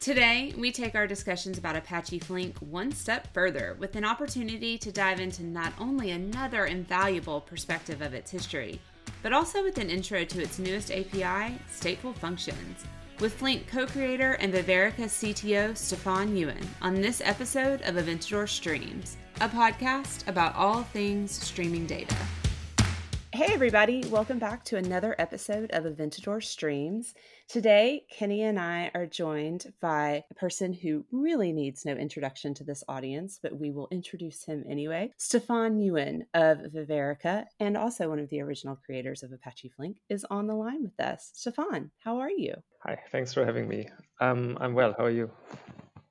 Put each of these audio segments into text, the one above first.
Today, we take our discussions about Apache Flink one step further with an opportunity to dive into not only another invaluable perspective of its history, but also with an intro to its newest API, Stateful Functions, with Flink co creator and Ververica CTO Stephan Ewen on this episode of Eventador Streams, a podcast about all things streaming data. Hey, everybody, welcome back to another episode of Eventador Streams. Today, Kenny and I are joined by a person who really needs no introduction to this audience, but we will introduce him anyway. Stephan Ewen of Ververica, and also one of the original creators of Apache Flink, is on the line with us. Stephan, how are you? Hi, thanks for having me. Um, I'm well. How are you?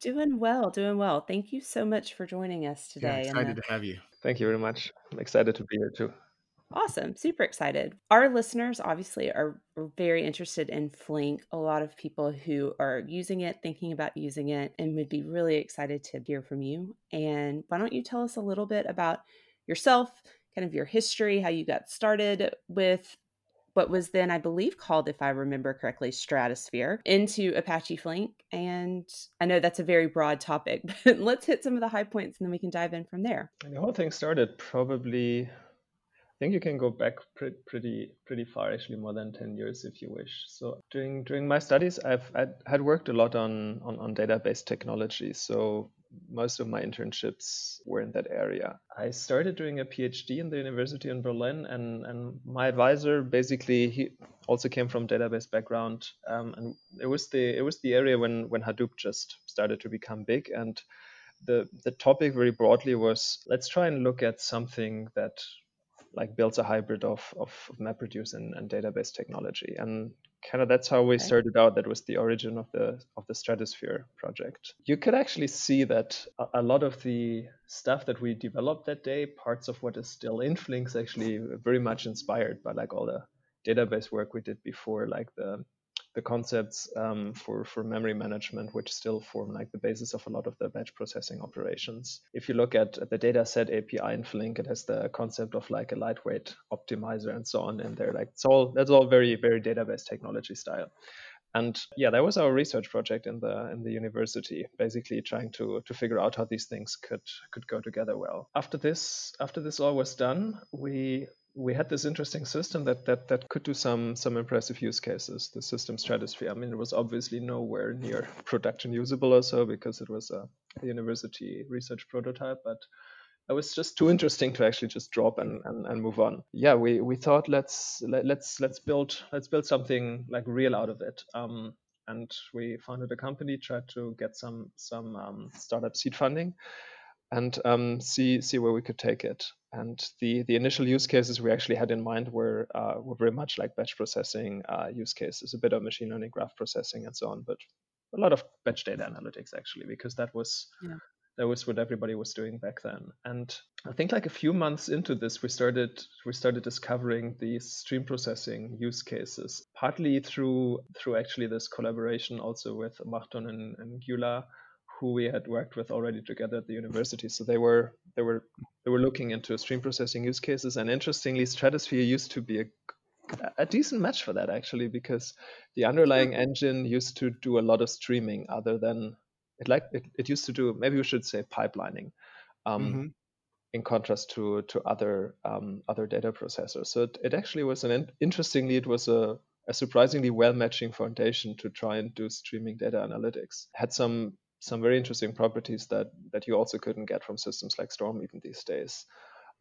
Doing well, doing well. Thank you so much for joining us today. Yeah, excited the- to have you. Thank you very much. I'm excited to be here too. Awesome. Super excited. Our listeners obviously are, very interested in Flink. A lot of people who are using it, thinking about using it, and would be really excited to hear from you. And why don't you tell us a little bit about yourself, kind of your history, how you got started with what was then, I believe, called, if I remember correctly, Stratosphere into Apache Flink. And I know that's a very broad topic, but let's hit some of the high points and then we can dive in from there. The whole thing started probably think you can go back pre- pretty pretty far, actually more than ten years if you wish. So during during my studies, I've I'd, had worked a lot on, on on database technology. So most of my internships were in that area. I started doing a PhD in the University in Berlin, and and my advisor basically he also came from database background, um, and it was the it was the area when when Hadoop just started to become big and. The, the topic very broadly was let's try and look at something that like builds a hybrid of, of MapReduce and, and database technology. And kind of that's how we okay. started out. That was the origin of the of the Stratosphere project. You could actually see that a, a lot of the stuff that we developed that day, parts of what is still in Flink's actually very much inspired by like all the database work we did before, like the the concepts um, for, for memory management, which still form like the basis of a lot of the batch processing operations. If you look at, the dataset API in Flink, it has the concept of like a lightweight optimizer and so on in there. Like it's all that's all very, very database technology style. And yeah, that was our research project in the in the university, basically trying to to figure out how these things could could go together well. After this after this all was done, we we had this interesting system that that that could do some some impressive use cases. The system Stratosphere. I mean, it was obviously nowhere near production usable or so because it was a, university research prototype, but it was just too interesting to actually just drop and, and, and move on. Yeah, we, we thought let's let, let's let's build let's build something like real out of it. Um, and we founded a company, tried to get some some um, startup seed funding, and um, see see where we could take it. And the the initial use cases we actually had in mind were uh, were very much like batch processing uh, use cases, a bit of machine learning, graph processing, and so on, but a lot of batch data analytics actually, because that was yeah. that was what everybody was doing back then. And I think like a few months into this, we started we started discovering these stream processing use cases, partly through through actually this collaboration also with Marton and, and Gyula who we had worked with already together at the university. So they were they were they were looking into stream processing use cases. And interestingly, Stratosphere used to be a a decent match for that actually, because the underlying engine used to do a lot of streaming other than it like it, it used to do maybe we should say pipelining. Um, mm-hmm. In contrast to to other um, other data processors, so it, it actually was an interestingly it was a a surprisingly well matching foundation to try and do streaming data analytics. Had some some very interesting properties that that you also couldn't get from systems like Storm even these days.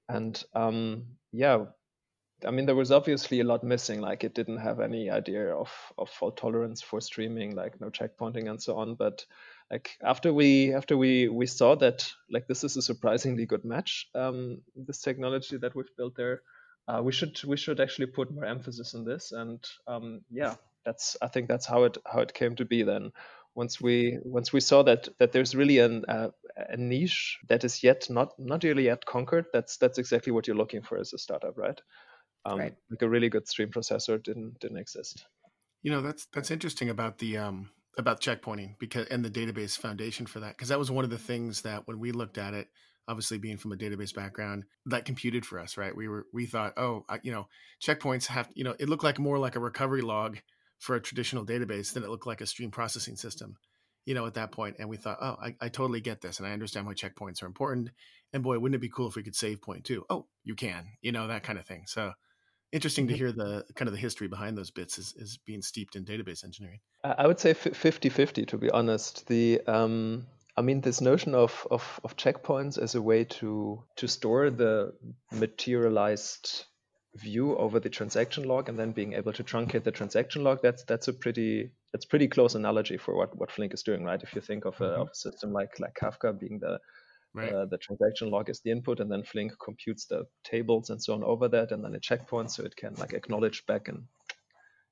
And um, yeah, I mean there was obviously a lot missing. Like it didn't have any idea of of fault tolerance for streaming, like no checkpointing and so on. But like after we after we we saw that like this is a surprisingly good match, um, this technology that we've built there. Uh, we should we should actually put more emphasis on this and um, yeah that's I think that's how it how it came to be then once we once we saw that that there's really an, uh, a niche that is yet not not really yet conquered that's that's exactly what you're looking for as a startup right? Um, right. like a really good stream processor didn't didn't exist. You know that's that's interesting about the um about checkpointing because and the database foundation for that because that was one of the things that when we looked at it obviously being from a database background that computed for us right? We were we thought oh I, you know checkpoints have you know it looked like more like a recovery log for a traditional database than it looked like a stream processing system. you know, at that point, and we thought, oh, I, I totally get this, and I understand why checkpoints are important. And boy, wouldn't it be cool if we could save point too? Oh, you can, you know, that kind of thing. So interesting to mm-hmm. hear the kind of the history behind those bits is, is being steeped in database engineering. I would say 50-50 to be honest. The um, I mean, this notion of, of, of checkpoints as a way to to store the materialized view over the transaction log and then being able to truncate the transaction log that's that's a pretty that's pretty close analogy for what what flink is doing right if you think of a, mm-hmm. of a system like like kafka being the right. uh, the transaction log is the input and then flink computes the tables and so on over that and then a checkpoint so it can like acknowledge back and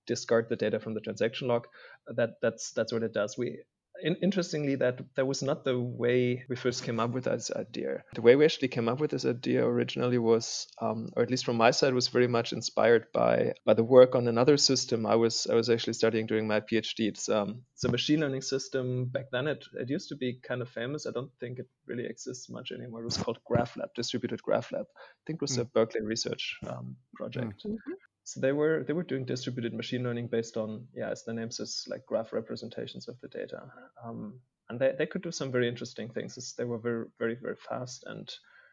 discard the data from the transaction log that that's that's what it does we in, interestingly, that that was not the way we first came up with this idea. The way we actually came up with this idea originally was, um, or at least from my side, was very much inspired by by the work on another system I was I was actually studying during my PhD. It's um, it's a machine learning system. Back then, it it used to be kind of famous. I don't think it really exists much anymore. It was called GraphLab, Distributed GraphLab. I think it was mm. a Berkeley research um, project. Mm-hmm. So they were they were doing distributed machine learning based on yeah, as the name says, like graph representations of the data, um, and they, they could do some very interesting things. They were very very very fast, and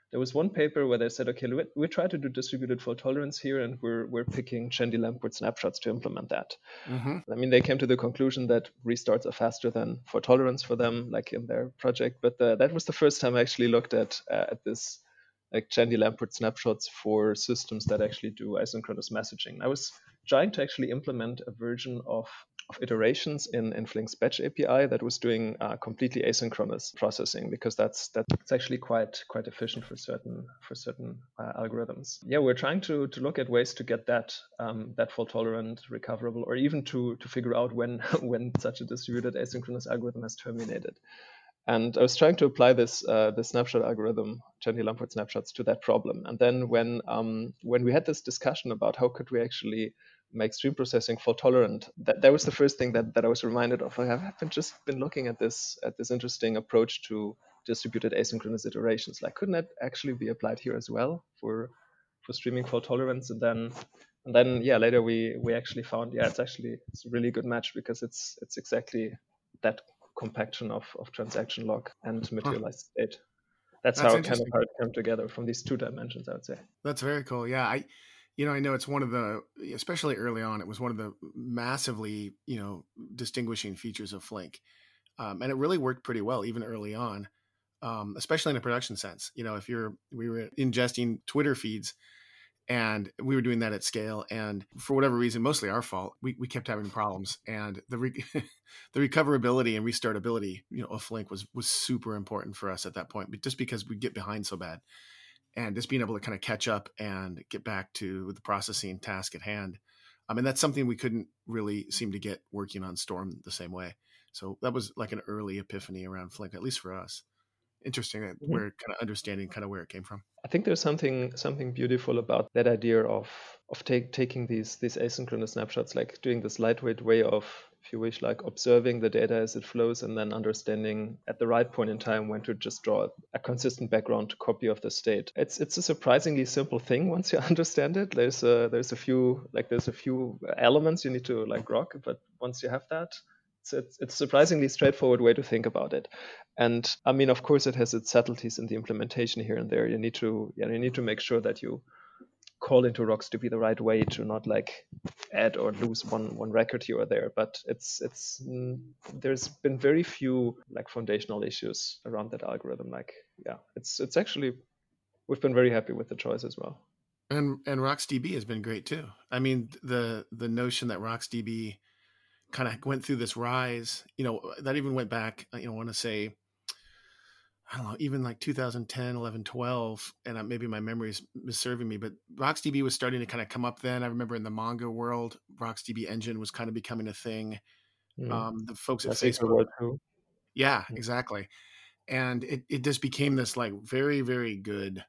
there was one paper where they said, okay, we, we try to do distributed fault tolerance here, and we're we're picking Chandy-Lamport snapshots to implement that. Mm-hmm. I mean, they came to the conclusion that restarts are faster than fault tolerance for them, like in their project. But the, that was the first time I actually looked at uh, at this like Chandy-Lamport snapshots for systems that actually do asynchronous messaging. I was trying to actually implement a version of, of iterations in, in Flink's batch API that was doing uh, completely asynchronous processing because that's that's actually quite quite efficient for certain for certain uh, algorithms. Yeah, we're trying to to look at ways to get that um, that fault tolerant, recoverable, or even to to figure out when when such a distributed asynchronous algorithm has terminated. And I was trying to apply this uh, the snapshot algorithm, Chandy-Lamport snapshots, to that problem. And then when um, when we had this discussion about how could we actually make stream processing fault tolerant, that, that was the first thing that, that I was reminded of. I have been just been looking at this at this interesting approach to distributed asynchronous iterations. Like, couldn't that actually be applied here as well for for streaming fault tolerance? And then and then yeah, later we we actually found yeah, it's actually it's a really good match because it's it's exactly that compaction of, of transaction log and materialized huh. state. That's, That's how it kind of how it came together from these two dimensions, I would say. That's very cool. Yeah, I, you know, I know it's one of the, especially early on, it was one of the massively, you know, distinguishing features of Flink, um, and it really worked pretty well even early on, um, especially in a production sense. You know, if you're we were ingesting Twitter feeds and we were doing that at scale and for whatever reason mostly our fault we, we kept having problems and the re- the recoverability and restartability you know of flink was was super important for us at that point but just because we get behind so bad and just being able to kind of catch up and get back to the processing task at hand um, i mean that's something we couldn't really seem to get working on storm the same way. So that was like an early epiphany around flink at least for us interesting that mm-hmm. we're kind of understanding kind of where it came from. I think there's something something beautiful about that idea of of take, taking these these asynchronous snapshots, like doing this lightweight way of, if you wish, like observing the data as it flows and then understanding at the right point in time when to just draw a consistent background copy of the state. It's it's a surprisingly simple thing once you understand it. There's a there's a few like there's a few elements you need to like rock, but once you have that, it's, it's, surprisingly straightforward way to think about it. And I mean, of course, it has its subtleties in the implementation here and there. You need to, yeah, you need to make sure that you call into RocksDB the right way to not like add or lose one one record here or there. But it's it's mm, there's been very few like foundational issues around that algorithm. Like, yeah, it's it's actually we've been very happy with the choice as well. And and RocksDB has been great too. I mean, the the notion that RocksDB kind of went through this rise. You know, that even went back, uh, you know, I want to say, I don't know, even like 2010, 11, 12, and maybe my memory is misserving me, but RocksDB was starting to kind of come up then. I remember in the Mongo world, RocksDB engine was kind of becoming a thing. Mm. Um, the folks at Facebook. Yeah, mm. exactly. And it, it just became this like very, very good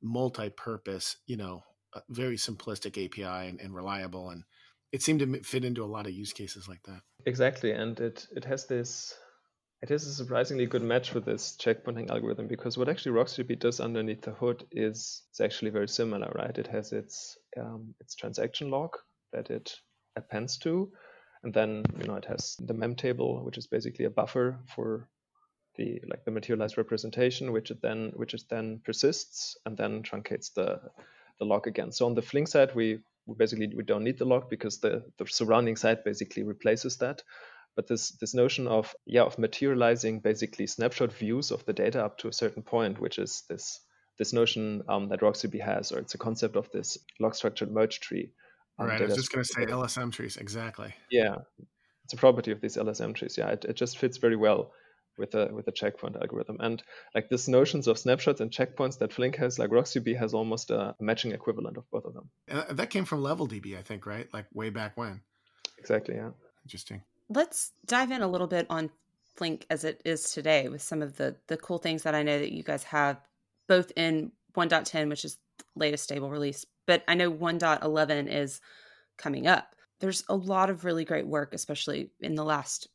multi-purpose, you know, uh, very simplistic API and, and reliable. And it seemed to fit into a lot of use cases like that. Exactly, and it it has this it is a surprisingly good match with this checkpointing algorithm because what actually RocksDB does underneath the hood is it's actually very similar, right? It has its um, its transaction log that it appends to, and then you know it has the mem table, which is basically a buffer for the like the materialized representation, which it then which it then persists and then truncates the the log again. So on the Flink side, we basically we don't need the lock because the, the surrounding side basically replaces that. But this this notion of yeah of materializing basically snapshot views of the data up to a certain point, which is this this notion um, that RocksDB has, or it's a concept of this log structured merge tree. Um, right, I was just going to say LSM trees, exactly. Yeah, it's a property of these LSM trees. Yeah, it, it just fits very well with a with a checkpoint algorithm. And like this notions of snapshots and checkpoints that Flink has, like RocksDB has almost a matching equivalent of both of them. And that came from LevelDB, I think, right? Like way back when. Exactly. Yeah. Interesting. Let's dive in a little bit on Flink as it is today with some of the the cool things that I know that you guys have both in 1.10, which is the latest stable release, but I know 1.11 is coming up. There's a lot of really great work, especially in the last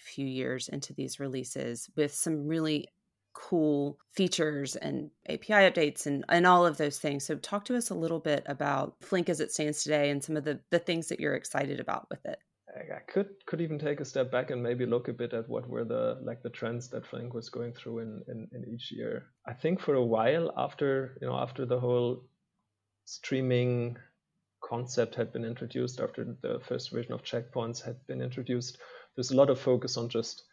few years into these releases with some really cool features and API updates and, and all of those things. So talk to us a little bit about Flink as it stands today and some of the, the things that you're excited about with it. I could could even take a step back and maybe look a bit at what were the like the trends that Flink was going through in, in, in each year. I think for a while after you know after the whole streaming concept had been introduced, after the first version of checkpoints had been introduced, there's a lot of focus on just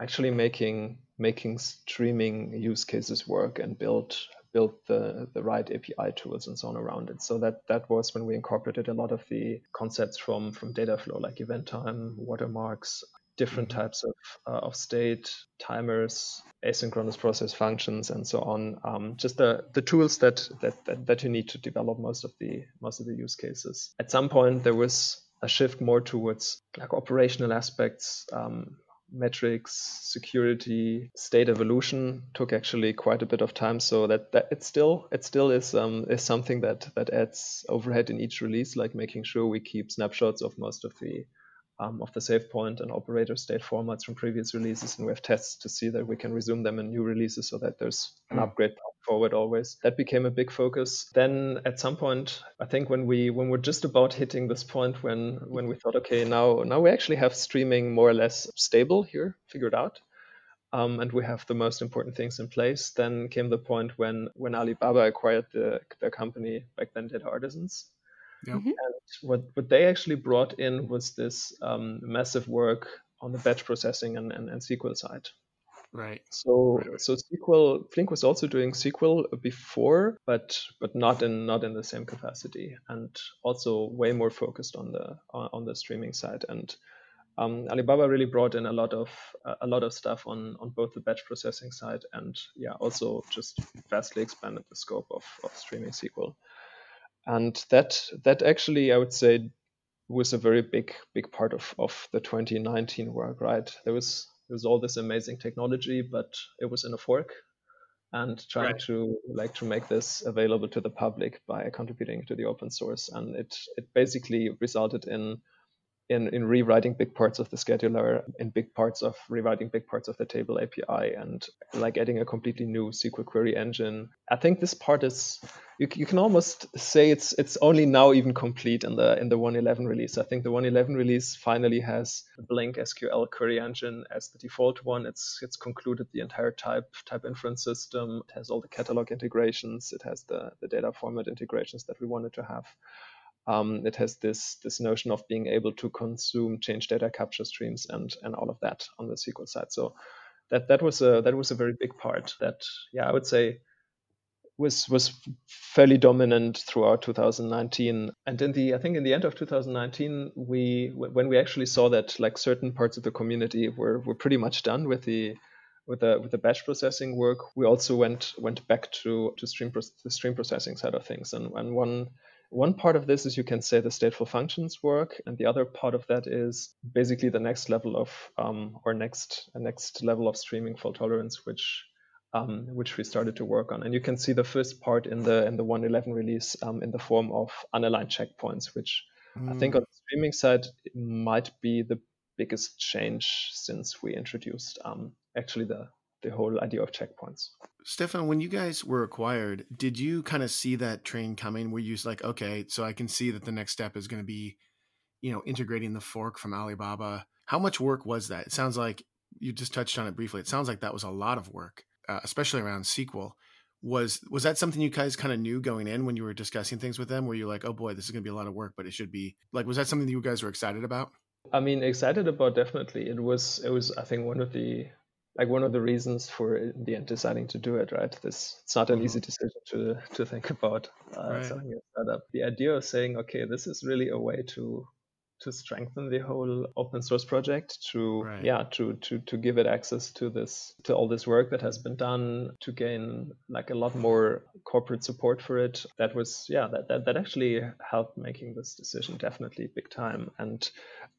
actually making making streaming use cases work and build build the, the right API tools and so on around it. So that that was when we incorporated a lot of the concepts from from Dataflow, like event time, watermarks, different mm-hmm. types of, uh, of state, timers, asynchronous process functions, and so on. Um, just the, the tools that, that, that that you need to develop most of the most of the use cases. At some point, there was a shift more towards like operational aspects, um, metrics, security, state evolution took actually quite a bit of time. So that, that it still it still is um, is something that that adds overhead in each release, like making sure we keep snapshots of most of the um, of the save point and operator state formats from previous releases, and we have tests to see that we can resume them in new releases so that there's an upgrade forward always. That became a big focus. Then at some point, I think when we when we're just about hitting this point when when we thought, okay, now now we actually have streaming more or less stable here, figured out. Um, and we have the most important things in place. Then came the point when when Alibaba acquired the, the company back then, Data Artisans, yeah. Mm-hmm. And what, what they actually brought in was this um, massive work on the batch processing and, and, and SQL side. Right. So right. so SQL Flink was also doing SQL before, but but not in not in the same capacity, and also way more focused on the on, the streaming side. And um, Alibaba really brought in a lot of a lot of stuff on on both the batch processing side and yeah, also just vastly expanded the scope of, of streaming SQL and that that actually I would say was a very big big part of of the 2019 work. Right, there was there was all this amazing technology, but it was in a fork, and trying right. to like to make this available to the public by contributing to the open source, and it it basically resulted in in, in rewriting big parts of the scheduler, in big parts of rewriting big parts of the table API, and like adding a completely new SQL query engine. I think this part is you, you can almost say it's it's only now even complete in the in the 111 release. I think the 111 release finally has Blink SQL query engine as the default one. It's it's concluded the entire type type inference system. It has all the catalog integrations. It has the the data format integrations that we wanted to have. Um, it has this this notion of being able to consume change data capture streams and and all of that on the SQL side. So that that was a that was a very big part that yeah I would say was was fairly dominant throughout 2019 and in the i think in the end of 2019 we when we actually saw that like certain parts of the community were were pretty much done with the with the with the batch processing work we also went went back to to stream the stream processing side of things and, and one one part of this is you can say the stateful functions work, and the other part of that is basically the next level of um, or next next level of streaming fault tolerance, which um, which we started to work on. And you can see the first part in the in the 111 release um, in the form of unaligned checkpoints, which mm. I think mm. on the streaming side might be the biggest change since we introduced um, actually the the whole idea of checkpoints. Stephan, when you guys were acquired, did you kind of see that train coming? Were you like, okay, so I can see that the next step is going to be, you know integrating the fork from Alibaba. How much work was that? It sounds like you just touched on it briefly. It sounds like that was a lot of work, uh, especially around SQL. Was was that something you guys kind of knew going in when you were discussing things with them? Where you're like, oh boy, this is going to be a lot of work, but it should be like, was that something that you guys were excited about? I mean, excited about definitely. It was it was I think one of the like one of the reasons for the end deciding to do it. Right, this it's not an mm-hmm. easy decision to to think about uh, right. your startup. The idea of saying, okay, this is really a way to to strengthen the whole open source project to right. yeah to to to give it access to this to all this work that has been done to gain like a lot more corporate support for it that was yeah that that, that actually helped making this decision definitely big time and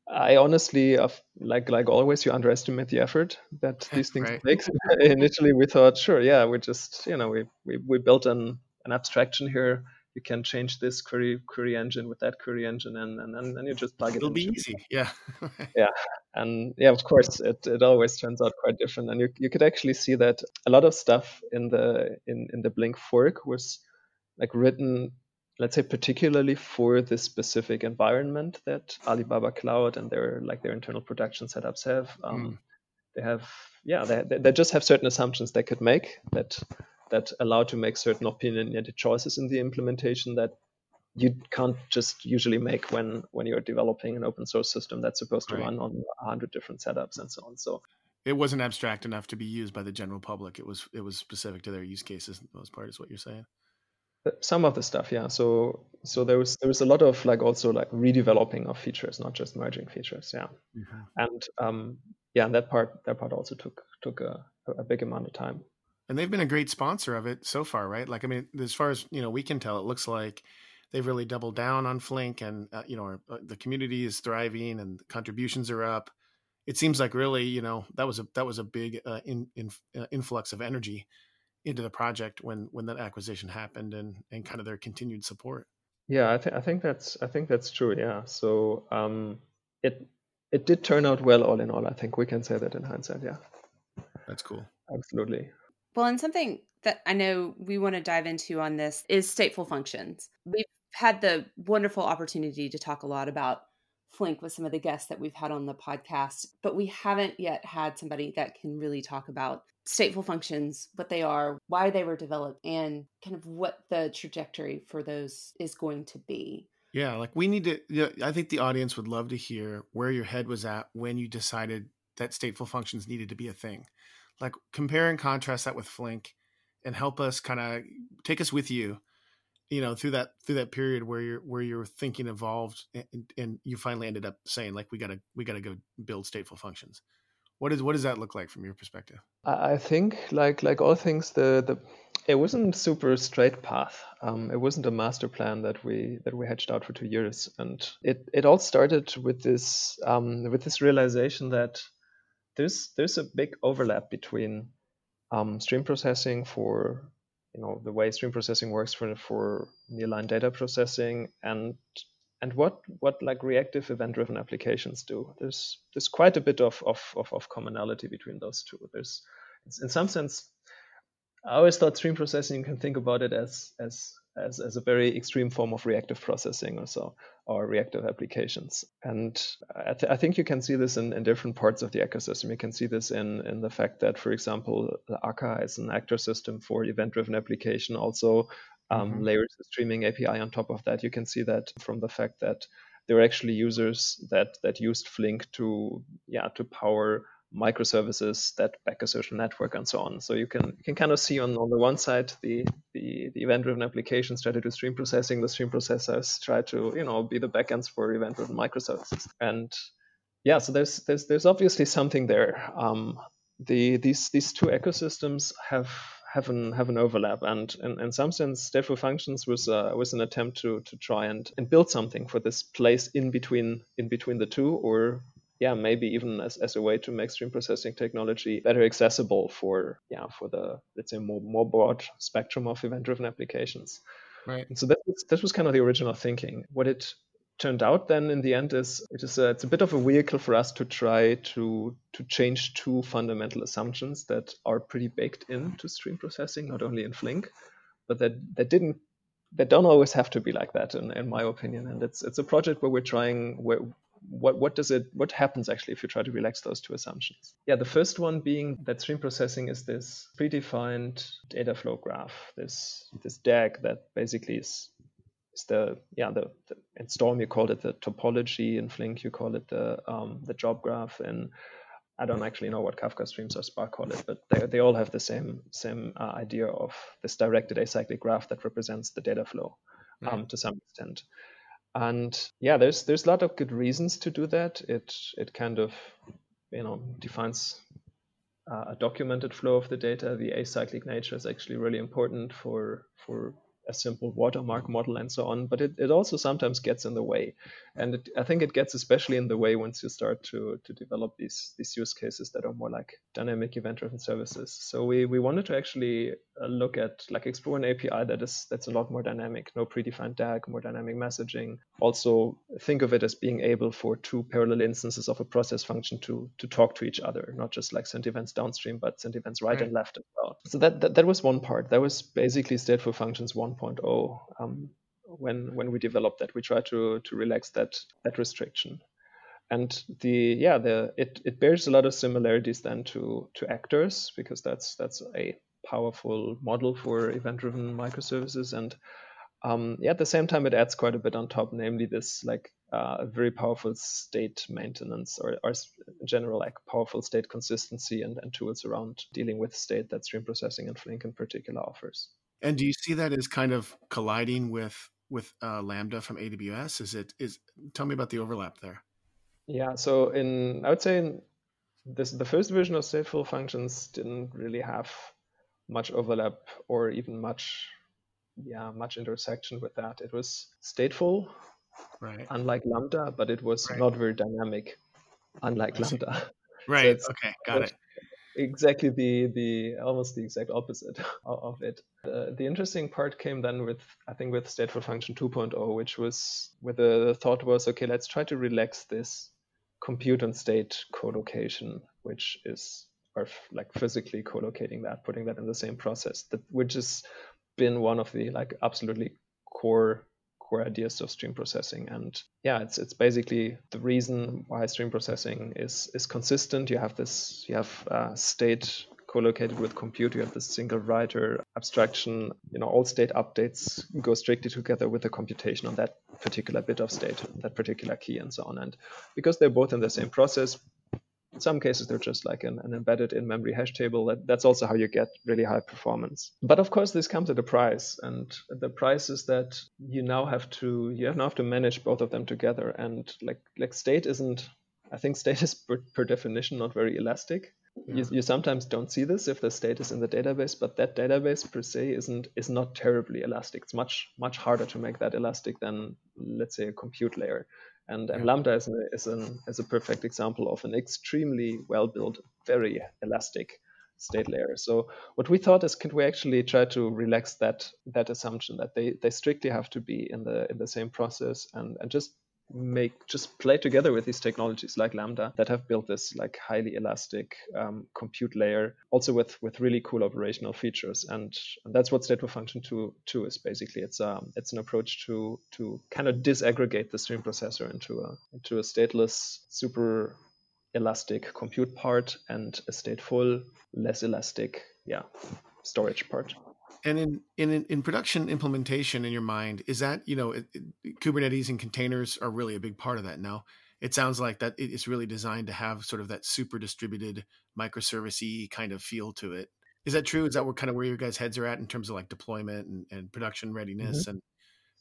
I honestly, like like always, you underestimate the effort that these things right. take. Initially, we thought, sure, yeah, we just, you know, we we, we built an an abstraction here you can change this query query engine with that query engine and and, and, and you just plug it it'll be easy yeah. Yeah and yeah of course it, it always turns out quite different and you, you could actually see that a lot of stuff in the in, in the blink fork was like written let's say particularly for this specific environment that alibaba cloud and their like their internal production setups have. Um, mm. they have yeah they, they just have certain assumptions they could make that that allow to make certain opinionated choices in the implementation that you can't just usually make when when you're developing an open source system that's supposed to right. run on 100 different setups and so on. So it wasn't abstract enough to be used by the general public. It was it was specific to their use cases the most part is what you're saying. Uh, some of the stuff yeah. So so there was there was a lot of like also like redeveloping of features not just merging features yeah. Mm-hmm. and um yeah and that part that part also took took a, a big amount of time and they've been a great sponsor of it so far, right? Like, I mean, as far as you know, we can tell, it looks like they've really doubled down on Flink, and uh, you know, uh, the community is thriving, and contributions are up. It seems like really, you know, that was a that was a big uh, in, in, uh, influx of energy into the project when when that acquisition happened, and and kind of their continued support. Yeah, I think I think that's I think that's true. Yeah, so um, it it did turn out well, all in all. I think we can say that in hindsight. Yeah, that's cool. Absolutely. Well, and something that I know we want to dive into on this is stateful functions. We've had the wonderful opportunity to talk a lot about Flink with some of the guests that we've had on the podcast, but we haven't yet had somebody that can really talk about stateful functions, what they are, why they were developed, and kind of what the trajectory for those is going to be. Yeah, like we need to. Yeah, I think the audience would love to hear where your head was at when you decided that stateful functions needed to be a thing like compare and contrast that with Flink and help us kind of take us with you you know through that through that period where you're where you're thinking evolved and, and you finally ended up saying like we gotta we gotta go build stateful functions. What is what does that look like from your perspective? I think like like all things the the it wasn't super straight path. Um, it wasn't a master plan that we that we hatched out for two years. And it it all started with this um, with this realization that there's there's a big overlap between um, stream processing for you know the way stream processing works for for nearline data processing and and what what like reactive event driven applications do. There's there's quite a bit of, of of, of commonality between those two. There's in some sense i always thought stream processing you can think about it as as as, as a very extreme form of reactive processing or so, or reactive applications. And I, th- I think you can see this in, in different parts of the ecosystem. You can see this in, in the fact that, for example, Akka is an actor system for event-driven application, also um, mm-hmm. layers the streaming API on top of that. You can see that from the fact that there are actually users that that used Flink to yeah to power microservices that back a social network and so on. So you can you can kind of see on, on the one side the, the, the event-driven applications try to do stream processing, the stream processors try to, you know, be the backends for event-driven microservices. And yeah, so there's there's there's obviously something there. Um, the these these two ecosystems have have an have an overlap and in, in some sense stateful functions was uh, was an attempt to to try and, and build something for this place in between in between the two or yeah, maybe even as, as a way to make stream processing technology better accessible for yeah for the let's say more more broad spectrum of event-driven applications. Right. And so that was, that was kind of the original thinking. What it turned out then in the end is it is a, it's a bit of a vehicle for us to try to to change two fundamental assumptions that are pretty baked into stream processing, not only in Flink, but that that didn't they don't always have to be like that, in, in my opinion. And it's it's a project where we're trying where what what does it what happens actually if you try to relax those two assumptions yeah the first one being that stream processing is this predefined data flow graph this this dag that basically is is the yeah the, the in storm you call it the topology in flink you call it the um, the job graph and I don't actually know what Kafka streams or Spark call it, but they, they all have the same same uh, idea of this directed acyclic graph that represents the data flow um, mm. to some extent. And yeah, there's there's a lot of good reasons to do that. It it kind of you know defines uh, a documented flow of the data. The acyclic nature is actually really important for for a simple watermark model and so on, but it, it also sometimes gets in the way. And it, I think it gets especially in the way once you start to, to develop these, these use cases that are more like dynamic event-driven services. So we, we wanted to actually uh, look at like explore an API that is that's a lot more dynamic, no predefined DAG, more dynamic messaging. Also think of it as being able for two parallel instances of a process function to to talk to each other, not just like send events downstream, but send events right, right. and left as well. So that, that that was one part. That was basically stateful functions 1.0. Um, when when we developed that, we tried to to relax that that restriction and the yeah the it, it bears a lot of similarities then to to actors because that's that's a powerful model for event-driven microservices. And um, yeah, at the same time, it adds quite a bit on top, namely this like uh, very powerful state maintenance or, or general like powerful state consistency and, and tools around dealing with state that stream processing and Flink in particular offers. And do you see that as kind of colliding with with uh, Lambda from AWS? Is it is? Tell me about the overlap there. Yeah, so in I would say in this the first version of stateful functions didn't really have much overlap or even much yeah much intersection with that. It was stateful right. unlike lambda but it was right. not very dynamic unlike lambda. Right so okay got it. exactly the the almost the exact opposite of it. Uh, the interesting part came then with i think with stateful function 2.0 which was where the thought was okay let's try to relax this compute and state co-location which is are like physically co-locating that, putting that in the same process, that which has been one of the like absolutely core core ideas of stream processing. And yeah, it's it's basically the reason why stream processing is is consistent. You have this you have uh, state co-located with compute. You have this single writer abstraction. You know, all state updates go strictly together with the computation on that particular bit of state, that particular key, and so on. And because they're both in the same process, in some cases, they're just like an, an embedded in memory hash table. That, that's also how you get really high performance. But of course, this comes at a price. And the price is that you now have to, you now have to manage both of them together. And like, like state isn't, I think state is per, per definition not very elastic. Yeah. You, you, sometimes don't see this if the state is in the database, but that database per se isn't is not terribly elastic. It's much much harder to make that elastic than let's say a compute layer. And, and yeah. Lambda is, an, is, an, is a perfect example of an extremely well built, very elastic state layer. So what we thought is, can we actually try to relax that that assumption that they, they strictly have to be in the in the same process and, and just make just play together with these technologies like lambda that have built this like highly elastic um, compute layer also with with really cool operational features. And, and that's what stateful function 2 2 is basically. It's um it's an approach to to kind of disaggregate the stream processor into a into a stateless super elastic compute part and a stateful less elastic yeah storage part and in, in in production implementation in your mind, is that you know it, it, Kubernetes and containers are really a big part of that now. It sounds like that it's really designed to have sort of that super distributed microservice kind of feel to it. Is that true? Is that what kind of where your guys' heads are at in terms of like deployment and, and production readiness mm-hmm. and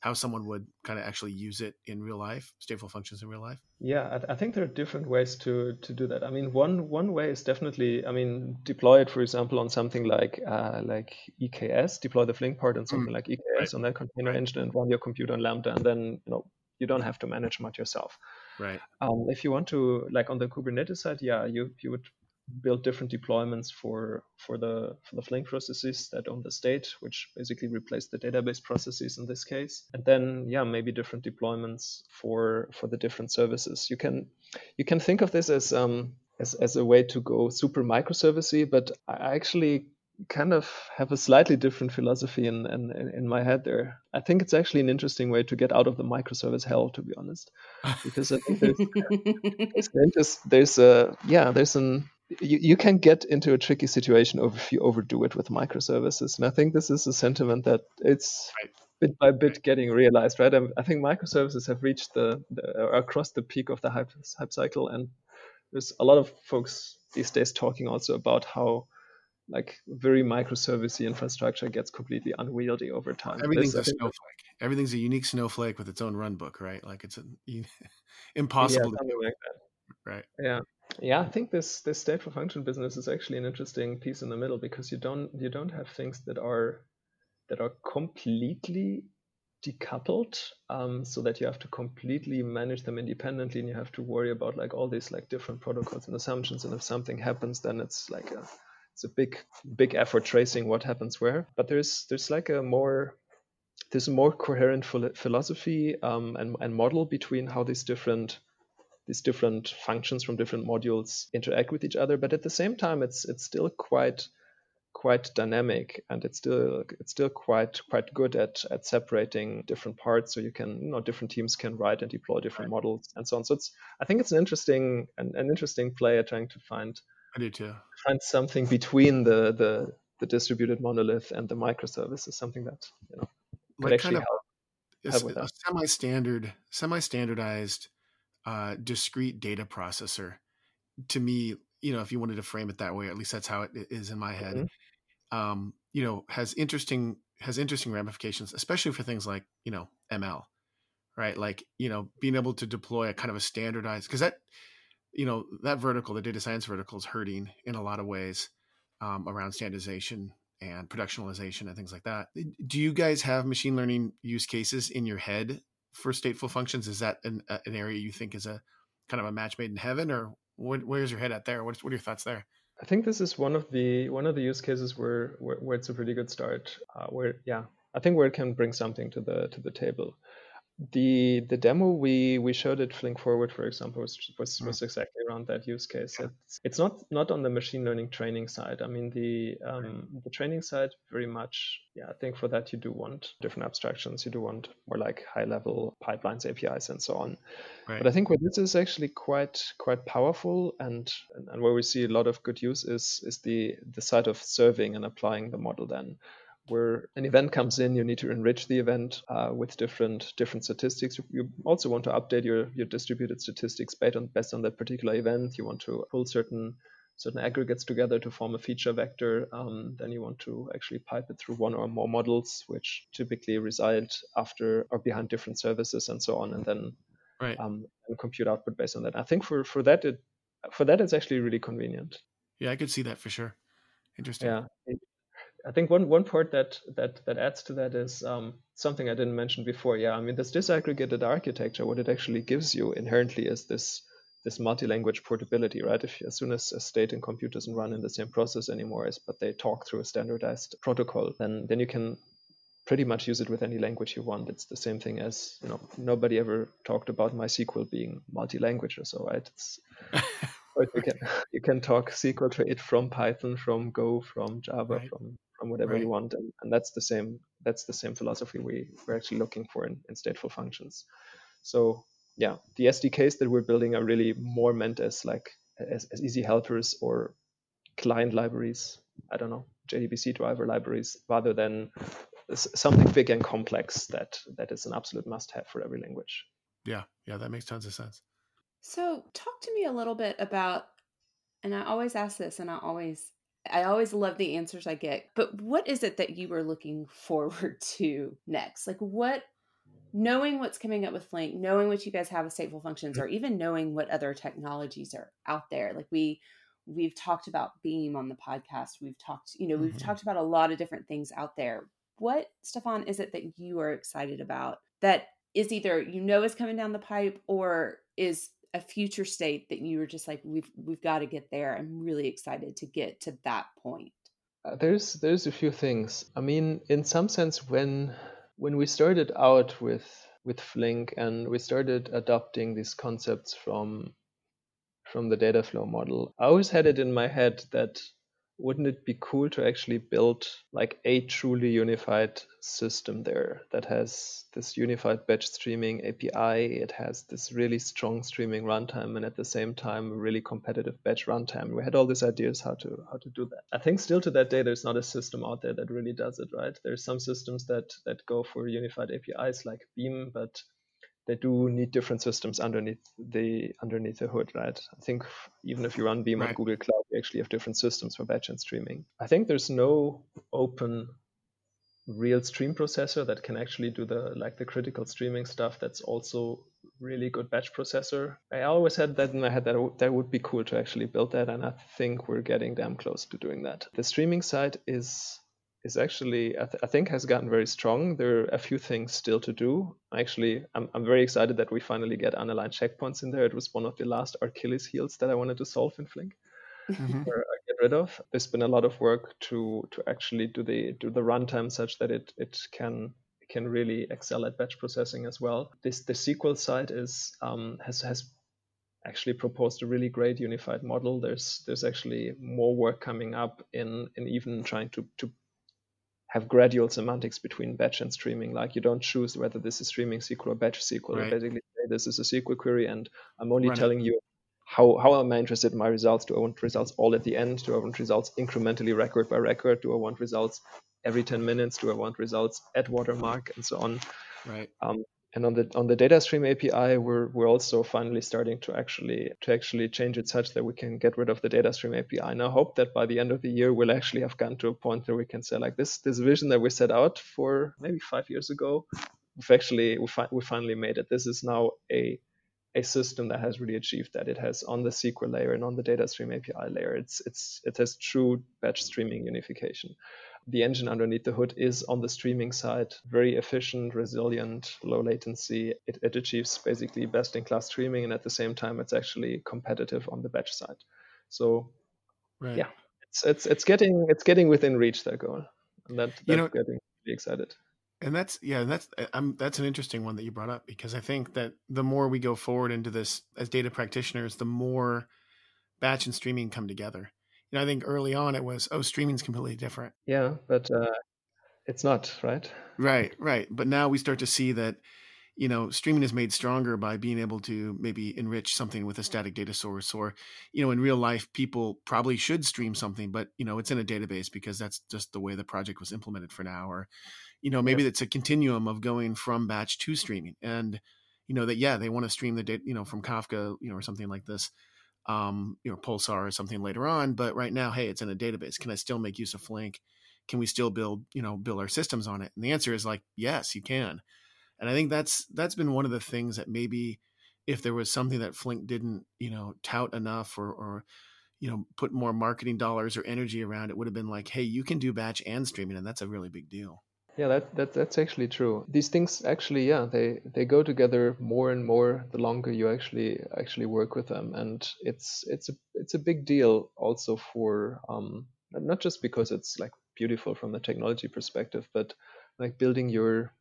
how someone would kind of actually use it in real life, stateful functions in real life? Yeah, I, I, think there are different ways to to do that. I mean, one one way is definitely, I mean, deploy it, for example, on something like uh, like EKS, deploy the Flink part on something mm, like EKS right. on that container right. engine and run your computer on Lambda, and then you know you don't have to manage much yourself. Right. Um, if you want to, like on the Kubernetes side, yeah, you you would build different deployments for for the for the Flink processes that own the state, which basically replace the database processes in this case. And then yeah, maybe different deployments for for the different services. You can you can think of this as um as, as a way to go super microservicey, but I actually kind of have a slightly different philosophy in, in in my head there. I think it's actually an interesting way to get out of the microservice hell, to be honest, because I think there's there's, there's a yeah there's an you, you can get into a tricky situation if you overdo it with microservices, and I think this is a sentiment that it's right. bit by bit getting realized, right? I, I think microservices have reached the, the across the peak of the hype hype cycle, and there's a lot of folks these days talking also about how like very microservicey infrastructure gets completely unwieldy over time. Everything's this, a snowflake. Everything's a unique snowflake with its own runbook, right? Like it's a, impossible. Yeah, to, like right. Yeah, yeah. I think this this stateful function business is actually an interesting piece in the middle because you don't you don't have things that are that are completely decoupled um, so that you have to completely manage them independently and you have to worry about like all these like different protocols and assumptions and if something happens then it's like a it's a big big effort tracing what happens where but there's there's like a more there's a more coherent philosophy um, and, and model between how these different these different functions from different modules interact with each other but at the same time it's it's still quite quite dynamic and it's still it's still quite quite good at at separating different parts so you can you know different teams can write and deploy different right. models and so on so it's i think it's an interesting an, an interesting play at trying to find I do too. Find something between the the the distributed monolith and the microservices, something that you know could like actually help, help a semi-standard, semi-standardized, uh, discrete data processor. To me, you know, if you wanted to frame it that way, at least that's how it is in my head. Mm-hmm. Um, you know, has interesting has interesting ramifications, especially for things like you know ML, right? Like you know, being able to deploy a kind of a standardized because that you know that vertical the data science vertical is hurting in a lot of ways um, around standardization and productionalization and things like that do you guys have machine learning use cases in your head for stateful functions is that an, an area you think is a kind of a match made in heaven or what, where's your head at there? What, what are your thoughts there? I think this is one of the one of the use cases where where, where it's a pretty good start uh, where yeah i think where it can bring something to the to the table the the demo we we showed at Flink Forward, for example, was was, mm. was exactly around that use case. It's, it's not not on the machine learning training side. I mean the um, the training side very much. Yeah, I think for that you do want different abstractions. You do want more like high level pipelines, APIs, and so on. Right. But I think where this is actually quite quite powerful and, and and where we see a lot of good use is is the the side of serving and applying the model then where an event comes in, you need to enrich the event uh, with different different statistics. You, also want to update your, your distributed statistics based on based on that particular event. You want to pull certain certain aggregates together to form a feature vector. Um, then you want to actually pipe it through one or more models, which typically reside after or behind different services and so on, and then right. um, and compute output based on that. I think for for that it for that it's actually really convenient. Yeah, I could see that for sure. Interesting. Yeah, I think one one part that that that adds to that is um, something I didn't mention before. Yeah, I mean this disaggregated architecture, what it actually gives you inherently is this this multi-language portability, right? If as soon as a state and compute doesn't run in the same process anymore, as but they talk through a standardized protocol, then then you can pretty much use it with any language you want. It's the same thing as you know nobody ever talked about MySQL being multi-language or so, right? It's you can you can talk SQL to it from Python, from Go, from Java, right. from from whatever right. you want and, and that's the same that's the same philosophy we, we're actually looking for in, in stateful functions. So yeah the sdks that we're building are really more meant as like as, as easy helpers or client libraries i don't know jdbc driver libraries rather than something big and complex that that is an absolute must have for every language. Yeah yeah that makes tons of sense. So talk to me a little bit about and i always ask this and i always I always love the answers I get. But what is it that you are looking forward to next? Like what knowing what's coming up with Flink, knowing what you guys have as stateful functions, or even knowing what other technologies are out there. Like we we've talked about Beam on the podcast. We've talked, you know, we've mm-hmm. talked about a lot of different things out there. What, Stephan, is it that you are excited about that is either you know is coming down the pipe or is a future state that you were just like we've we've got to get there. I'm really excited to get to that point. Uh, there's there's a few things. I mean in some sense when when we started out with with flink and we started adopting these concepts from from the data flow model i always had it in my head that wouldn't it be cool to actually build like a truly unified system there that has this unified batch streaming API? It has this really strong streaming runtime and at the same time really competitive batch runtime. We had all these ideas how to how to do that. I think still to that day there's not a system out there that really does it right. There's some systems that that go for unified APIs like Beam, but they do need different systems underneath the underneath the hood, right? I think even if you run Beam right. on Google Cloud, you actually have different systems for batch and streaming. I think there's no open real stream processor that can actually do the like the critical streaming stuff that's also really good batch processor. I always had that in my head that that would be cool to actually build that, and I think we're getting damn close to doing that. The streaming side is is actually I, th- I, think has gotten very strong. There are a few things still to do. Actually, I'm I'm very excited that we finally get unaligned checkpoints in there. It was one of the last Achilles heels that I wanted to solve in Flink. Mm-hmm. Or get rid of. There's been a lot of work to to actually do the do the runtime such that it it can can really excel at batch processing as well. This the SQL side is um, has has actually proposed a really great unified model. There's there's actually more work coming up in in even trying to to have gradual semantics between batch and streaming. Like you don't choose whether this is streaming SQL or batch SQL. Right. You basically say this is a SQL query, and I'm only telling you how how am I interested in my results? Do I want results all at the end? Do I want results incrementally record by record? Do I want results every 10 minutes? Do I want results at watermark and so on? Right. Um, and on the on the data stream API, we're we're also finally starting to actually to actually change it such that we can get rid of the data stream API. And I hope that by the end of the year, we'll actually have gotten to a point where we can say like this this vision that we set out for maybe five years ago, we've actually we, fi- we finally made it. This is now a a system that has really achieved that. It has on the SQL layer and on the data stream API layer. It's it's it has true batch streaming unification the engine underneath the hood is on the streaming side very efficient, resilient, low latency. It, it achieves basically best in class streaming, and at the same time, it's actually competitive on the batch side. So, right. yeah, it's it's it's getting it's getting within reach that goal, and that that's you know, getting really excited. And that's yeah, that's I'm that's an interesting one that you brought up because I think that the more we go forward into this as data practitioners, the more batch and streaming come together know, I think early on it was, oh, streaming's completely different. Yeah, but uh, it's not, right? Right, right. But now we start to see that, you know, streaming is made stronger by being able to maybe enrich something with a static data source, or, you know, in real life, people probably should stream something, but you know, it's in a database because that's just the way the project was implemented for now, or, you know, maybe it's a continuum of going from batch to streaming, and you know that yeah, they want to stream the data, you know, from Kafka, you know, or something like this um, you know, Pulsar or something later on. But right now, hey, it's in a database. Can I still make use of Flink? Can we still build, you know, build our systems on it? And the answer is like, yes, you can. And I think that's that's been one of the things that maybe if there was something that Flink didn't, you know, tout enough or or you know, put more marketing dollars or energy around it would have been like, hey, you can do batch and streaming, and that's a really big deal. Yeah, that, that that's actually true. These things actually, yeah, they they go together more and more the longer you actually actually work with them, and it's it's a it's a big deal also for um not just because it's like beautiful from a technology perspective, but like building your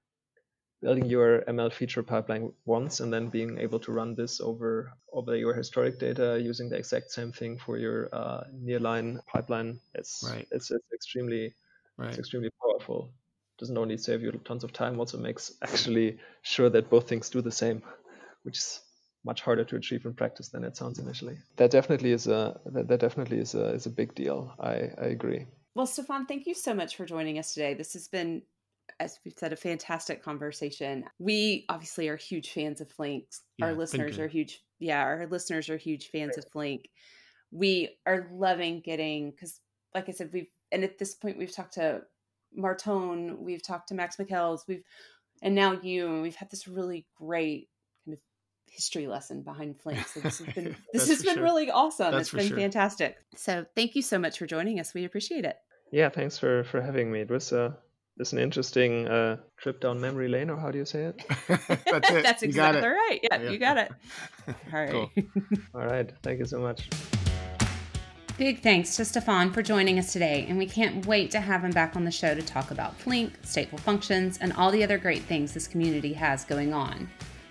building your ML feature pipeline once and then being able to run this over over your historic data using the exact same thing for your uh, nearline pipeline. It's right. it's, it's extremely right. it's extremely powerful doesn't only save you tons of time, also makes actually sure that both things do the same, which is much harder to achieve in practice than it sounds initially. That definitely is a that, that definitely is a is a big deal. I, I agree. Well, Stephan, thank you so much for joining us today. This has been, as we've said, a fantastic conversation. We obviously are huge fans of Flink. Yeah, our listeners are huge. Yeah, our listeners are huge fans of Flink. We are loving getting because, like I said, we've and at this point we've talked to Marton, we've talked to Max Michels, we've and now you, and we've had this really great kind of history lesson behind Flink. So this has been this has been sure. really awesome. That's it's been sure. fantastic. So thank you so much for joining us. We appreciate it. Yeah, thanks for for having me. It was uh this an interesting uh, trip down memory lane, or how do you say it? That's it. That's exactly right. Yeah, yeah, you got it. All right. Cool. All right. Thank you so much. Big thanks to Stephan for joining us today, and we can't wait to have him back on the show to talk about Flink, stateful functions, and all the other great things this community has going on.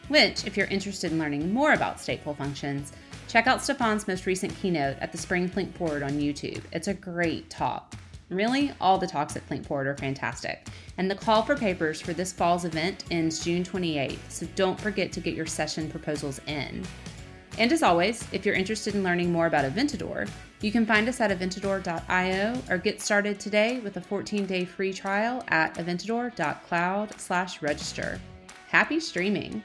Which, if you're interested in learning more about stateful functions, Check out Stephan's most recent keynote at the Spring Flink Forward on YouTube. It's a great talk. Really, all the talks at Flink Forward are fantastic. And the call for papers for this fall's event ends June 28th, so don't forget to get your session proposals in. And as always, if you're interested in learning more about Eventador, you can find us at eventador.io or get started today with a 14-day free trial at eventador.cloud/register. Happy streaming!